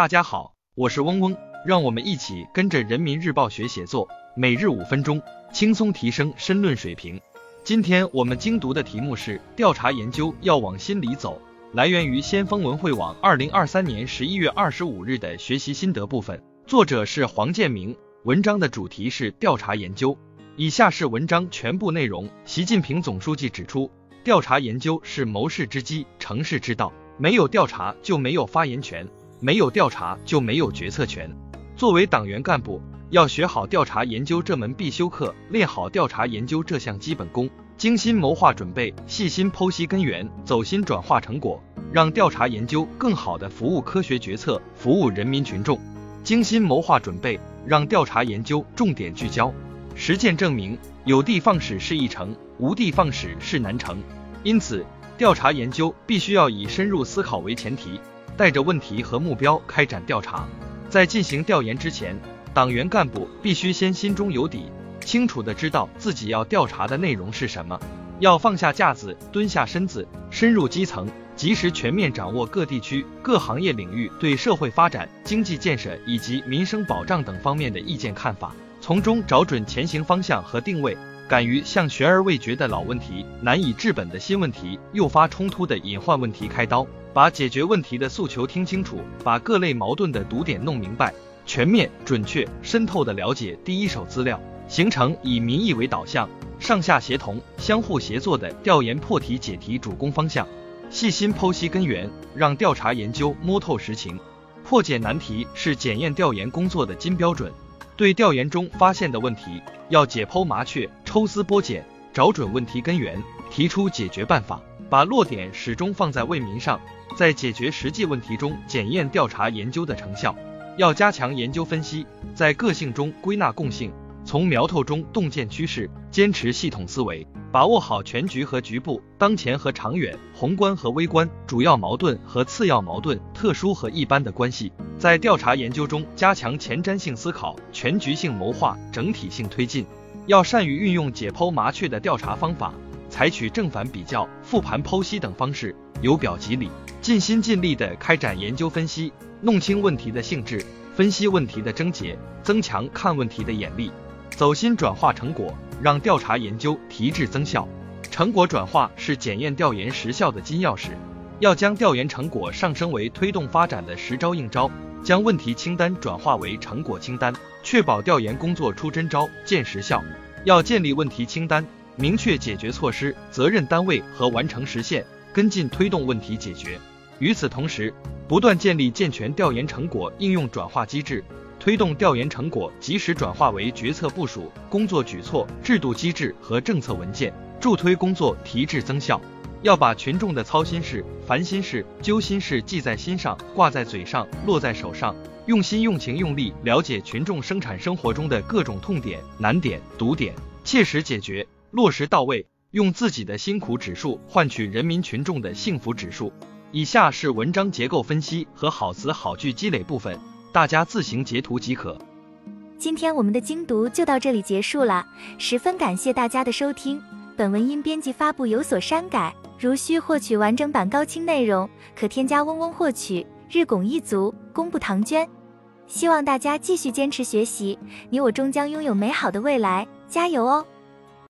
大家好，我是嗡嗡，让我们一起跟着人民日报学写作，每日五分钟，轻松提升申论水平。今天我们精读的题目是调查研究要往心里走，来源于先锋文汇网二零二三年十一月二十五日的学习心得部分，作者是黄建明，文章的主题是调查研究。以下是文章全部内容。习近平总书记指出，调查研究是谋事之基，成事之道，没有调查就没有发言权。没有调查就没有决策权。作为党员干部，要学好调查研究这门必修课，练好调查研究这项基本功，精心谋划准备，细心剖析根源，走心转化成果，让调查研究更好的服务科学决策，服务人民群众。精心谋划准备，让调查研究重点聚焦。实践证明，有的放矢是易成，无的放矢是难成。因此，调查研究必须要以深入思考为前提。带着问题和目标开展调查，在进行调研之前，党员干部必须先心中有底，清楚地知道自己要调查的内容是什么，要放下架子，蹲下身子，深入基层，及时全面掌握各地区、各行业领域对社会发展、经济建设以及民生保障等方面的意见看法，从中找准前行方向和定位，敢于向悬而未决的老问题、难以治本的新问题、诱发冲突的隐患问题开刀。把解决问题的诉求听清楚，把各类矛盾的堵点弄明白，全面、准确、深透的了解第一手资料，形成以民意为导向、上下协同、相互协作的调研破题解题主攻方向。细心剖析根源，让调查研究摸透实情，破解难题是检验调研工作的金标准。对调研中发现的问题，要解剖麻雀，抽丝剥茧，找准问题根源，提出解决办法，把落点始终放在为民上。在解决实际问题中检验调查研究的成效，要加强研究分析，在个性中归纳共性，从苗头中洞见趋势，坚持系统思维，把握好全局和局部、当前和长远、宏观和微观、主要矛盾和次要矛盾、特殊和一般的关系。在调查研究中加强前瞻性思考、全局性谋划、整体性推进，要善于运用解剖麻雀的调查方法，采取正反比较、复盘剖析等方式，由表及里。尽心尽力地开展研究分析，弄清问题的性质，分析问题的症结，增强看问题的眼力，走心转化成果，让调查研究提质增效。成果转化是检验调研实效的金钥匙，要将调研成果上升为推动发展的实招硬招，将问题清单转化为成果清单，确保调研工作出真招见实效。要建立问题清单，明确解决措施、责任单位和完成时限，跟进推动问题解决。与此同时，不断建立健全调研成果应用转化机制，推动调研成果及时转化为决策部署、工作举措、制度机制和政策文件，助推工作提质增效。要把群众的操心事、烦心事、揪心事记在心上、挂在嘴上、落在手上，用心、用情、用力了解群众生产生活中的各种痛点、难点、堵点，切实解决，落实到位，用自己的辛苦指数换取人民群众的幸福指数。以下是文章结构分析和好词好句积累部分，大家自行截图即可。今天我们的精读就到这里结束了，十分感谢大家的收听。本文因编辑发布有所删改，如需获取完整版高清内容，可添加嗡嗡获取。日拱一卒，功不唐捐。希望大家继续坚持学习，你我终将拥有美好的未来，加油哦！